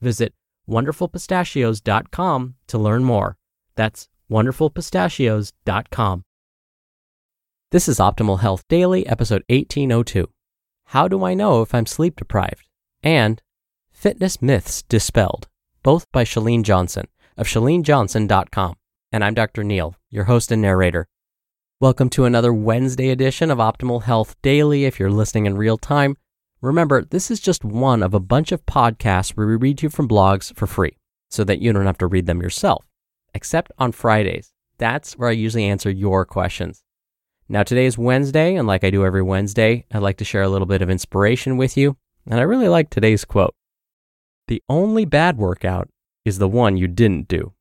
Visit wonderfulpistachios.com to learn more. That's wonderfulpistachios.com. This is Optimal Health Daily, episode 1802. How do I know if I'm sleep deprived? And Fitness Myths Dispelled, both by Chalene Johnson of chalenejohnson.com. And I'm Dr. Neal, your host and narrator. Welcome to another Wednesday edition of Optimal Health Daily. If you're listening in real time, remember this is just one of a bunch of podcasts where we read to you from blogs for free so that you don't have to read them yourself, except on Fridays. That's where I usually answer your questions. Now, today is Wednesday, and like I do every Wednesday, I'd like to share a little bit of inspiration with you. And I really like today's quote The only bad workout is the one you didn't do.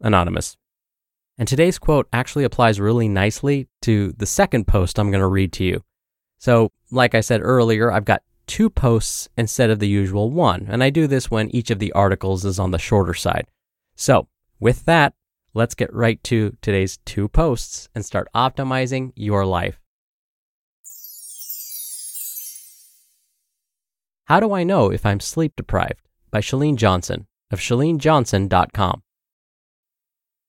Anonymous. And today's quote actually applies really nicely to the second post I'm going to read to you. So, like I said earlier, I've got two posts instead of the usual one, and I do this when each of the articles is on the shorter side. So, with that, let's get right to today's two posts and start optimizing your life. How do I know if I'm sleep deprived? by Chalene Johnson of chalenejohnson.com.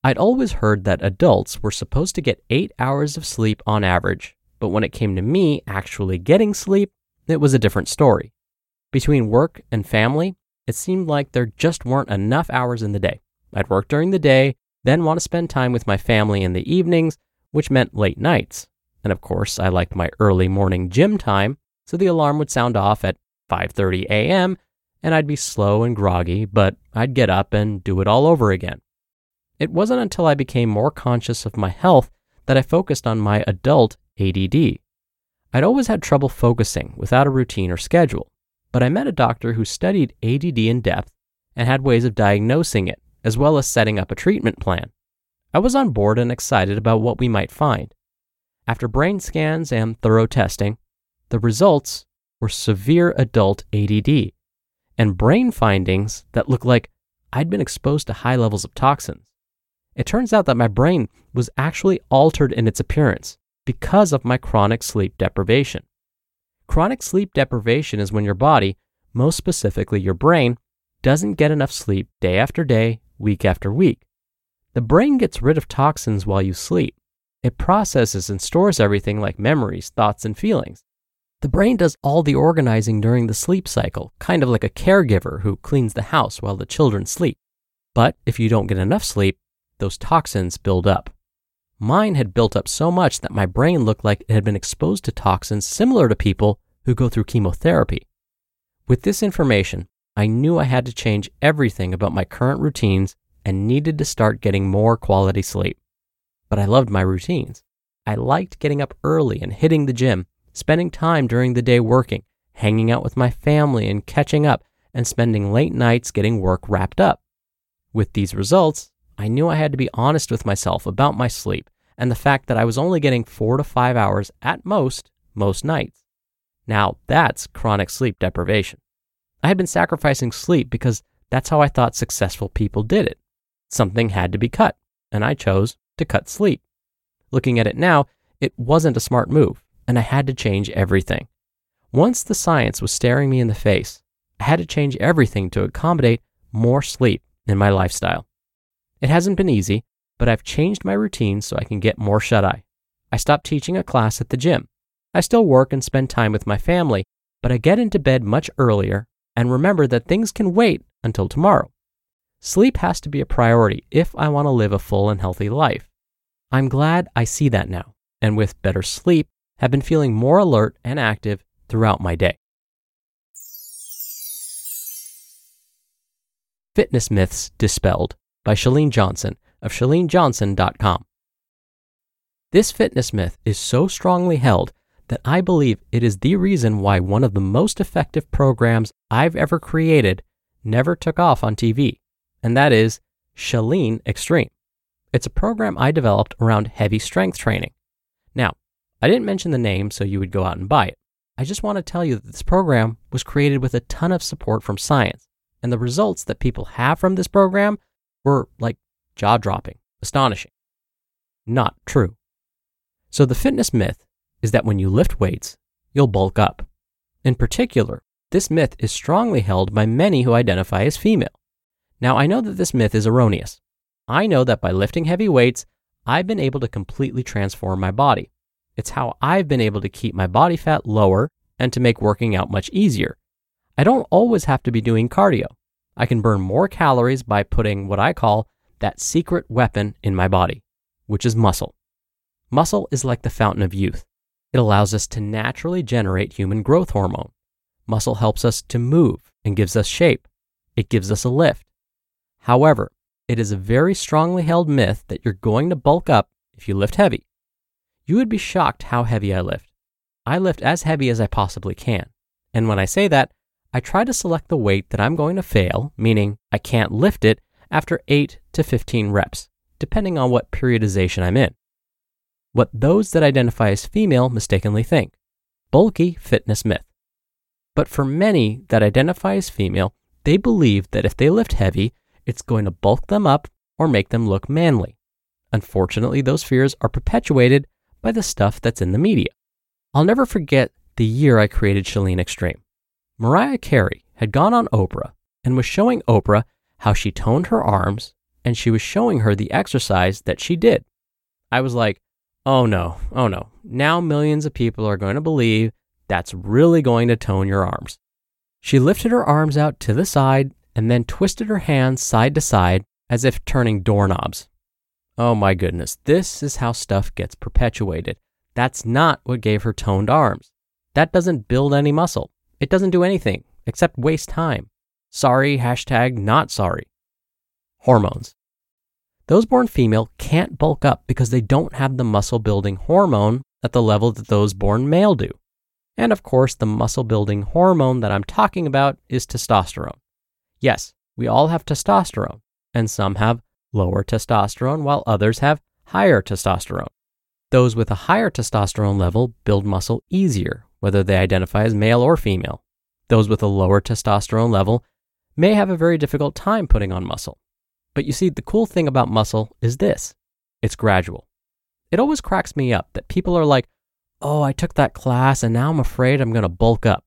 I'd always heard that adults were supposed to get eight hours of sleep on average, but when it came to me actually getting sleep, it was a different story. Between work and family, it seemed like there just weren't enough hours in the day. I'd work during the day, then want to spend time with my family in the evenings, which meant late nights. And of course, I liked my early morning gym time, so the alarm would sound off at 5:30 a.m. and I'd be slow and groggy, but I'd get up and do it all over again. It wasn't until I became more conscious of my health that I focused on my adult ADD. I'd always had trouble focusing without a routine or schedule, but I met a doctor who studied ADD in depth and had ways of diagnosing it, as well as setting up a treatment plan. I was on board and excited about what we might find. After brain scans and thorough testing, the results were severe adult ADD and brain findings that looked like I'd been exposed to high levels of toxins. It turns out that my brain was actually altered in its appearance because of my chronic sleep deprivation. Chronic sleep deprivation is when your body, most specifically your brain, doesn't get enough sleep day after day, week after week. The brain gets rid of toxins while you sleep. It processes and stores everything like memories, thoughts, and feelings. The brain does all the organizing during the sleep cycle, kind of like a caregiver who cleans the house while the children sleep. But if you don't get enough sleep, those toxins build up. Mine had built up so much that my brain looked like it had been exposed to toxins similar to people who go through chemotherapy. With this information, I knew I had to change everything about my current routines and needed to start getting more quality sleep. But I loved my routines. I liked getting up early and hitting the gym, spending time during the day working, hanging out with my family and catching up, and spending late nights getting work wrapped up. With these results, I knew I had to be honest with myself about my sleep and the fact that I was only getting four to five hours at most, most nights. Now, that's chronic sleep deprivation. I had been sacrificing sleep because that's how I thought successful people did it. Something had to be cut, and I chose to cut sleep. Looking at it now, it wasn't a smart move, and I had to change everything. Once the science was staring me in the face, I had to change everything to accommodate more sleep in my lifestyle. It hasn't been easy, but I've changed my routine so I can get more shut eye. I stopped teaching a class at the gym. I still work and spend time with my family, but I get into bed much earlier and remember that things can wait until tomorrow. Sleep has to be a priority if I want to live a full and healthy life. I'm glad I see that now, and with better sleep, have been feeling more alert and active throughout my day. Fitness Myths Dispelled by Chalene Johnson of ChaleneJohnson.com. This fitness myth is so strongly held that I believe it is the reason why one of the most effective programs I've ever created never took off on TV, and that is Chalene Extreme. It's a program I developed around heavy strength training. Now, I didn't mention the name so you would go out and buy it. I just want to tell you that this program was created with a ton of support from science, and the results that people have from this program were like jaw dropping, astonishing. Not true. So, the fitness myth is that when you lift weights, you'll bulk up. In particular, this myth is strongly held by many who identify as female. Now, I know that this myth is erroneous. I know that by lifting heavy weights, I've been able to completely transform my body. It's how I've been able to keep my body fat lower and to make working out much easier. I don't always have to be doing cardio. I can burn more calories by putting what I call that secret weapon in my body, which is muscle. Muscle is like the fountain of youth. It allows us to naturally generate human growth hormone. Muscle helps us to move and gives us shape. It gives us a lift. However, it is a very strongly held myth that you're going to bulk up if you lift heavy. You would be shocked how heavy I lift. I lift as heavy as I possibly can. And when I say that, I try to select the weight that I'm going to fail, meaning I can't lift it after 8 to 15 reps, depending on what periodization I'm in. What those that identify as female mistakenly think bulky fitness myth. But for many that identify as female, they believe that if they lift heavy, it's going to bulk them up or make them look manly. Unfortunately, those fears are perpetuated by the stuff that's in the media. I'll never forget the year I created Chalene Extreme. Mariah Carey had gone on Oprah and was showing Oprah how she toned her arms, and she was showing her the exercise that she did. I was like, oh no, oh no. Now millions of people are going to believe that's really going to tone your arms. She lifted her arms out to the side and then twisted her hands side to side as if turning doorknobs. Oh my goodness, this is how stuff gets perpetuated. That's not what gave her toned arms. That doesn't build any muscle. It doesn't do anything except waste time. Sorry, hashtag not sorry. Hormones. Those born female can't bulk up because they don't have the muscle building hormone at the level that those born male do. And of course, the muscle building hormone that I'm talking about is testosterone. Yes, we all have testosterone, and some have lower testosterone while others have higher testosterone. Those with a higher testosterone level build muscle easier, whether they identify as male or female. Those with a lower testosterone level may have a very difficult time putting on muscle. But you see, the cool thing about muscle is this it's gradual. It always cracks me up that people are like, oh, I took that class and now I'm afraid I'm going to bulk up.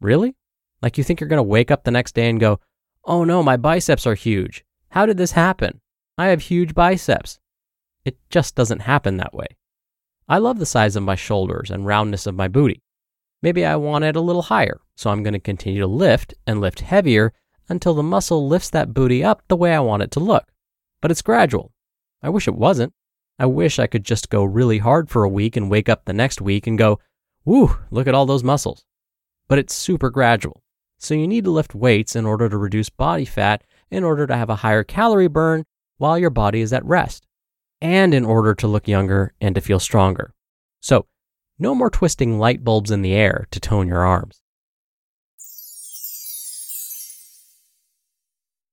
Really? Like you think you're going to wake up the next day and go, oh no, my biceps are huge. How did this happen? I have huge biceps. It just doesn't happen that way. I love the size of my shoulders and roundness of my booty. Maybe I want it a little higher, so I'm going to continue to lift and lift heavier until the muscle lifts that booty up the way I want it to look. But it's gradual. I wish it wasn't. I wish I could just go really hard for a week and wake up the next week and go, woo, look at all those muscles. But it's super gradual. So you need to lift weights in order to reduce body fat in order to have a higher calorie burn while your body is at rest, and in order to look younger and to feel stronger. So, no more twisting light bulbs in the air to tone your arms.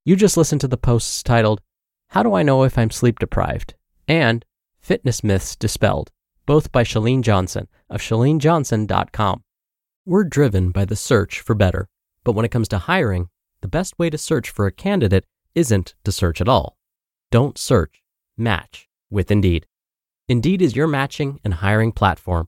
You just listened to the posts titled, How Do I Know If I'm Sleep Deprived? and Fitness Myths Dispelled, both by Chalene Johnson of chalenejohnson.com. We're driven by the search for better, but when it comes to hiring, the best way to search for a candidate isn't to search at all. Don't search, match with Indeed. Indeed is your matching and hiring platform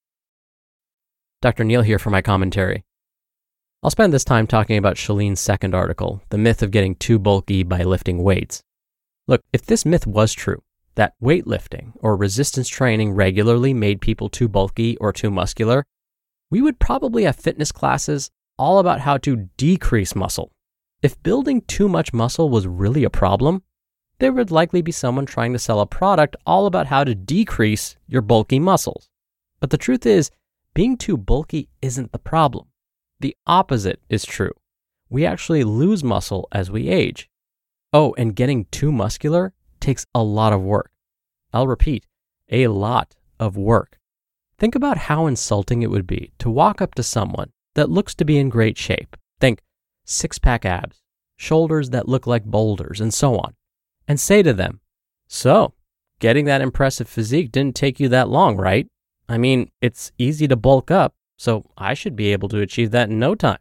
Dr. Neal here for my commentary. I'll spend this time talking about Chalene's second article, The Myth of Getting Too Bulky by Lifting Weights. Look, if this myth was true, that weightlifting or resistance training regularly made people too bulky or too muscular, we would probably have fitness classes all about how to decrease muscle. If building too much muscle was really a problem, there would likely be someone trying to sell a product all about how to decrease your bulky muscles. But the truth is, being too bulky isn't the problem. The opposite is true. We actually lose muscle as we age. Oh, and getting too muscular takes a lot of work. I'll repeat, a lot of work. Think about how insulting it would be to walk up to someone that looks to be in great shape. Think six pack abs, shoulders that look like boulders, and so on, and say to them, So, getting that impressive physique didn't take you that long, right? I mean, it's easy to bulk up, so I should be able to achieve that in no time.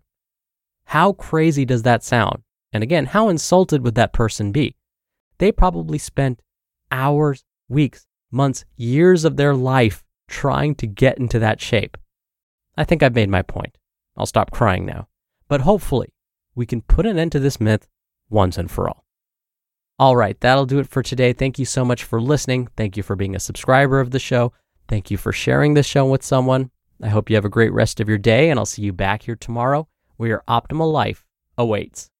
How crazy does that sound? And again, how insulted would that person be? They probably spent hours, weeks, months, years of their life trying to get into that shape. I think I've made my point. I'll stop crying now. But hopefully, we can put an end to this myth once and for all. All right, that'll do it for today. Thank you so much for listening. Thank you for being a subscriber of the show. Thank you for sharing this show with someone. I hope you have a great rest of your day, and I'll see you back here tomorrow where your optimal life awaits.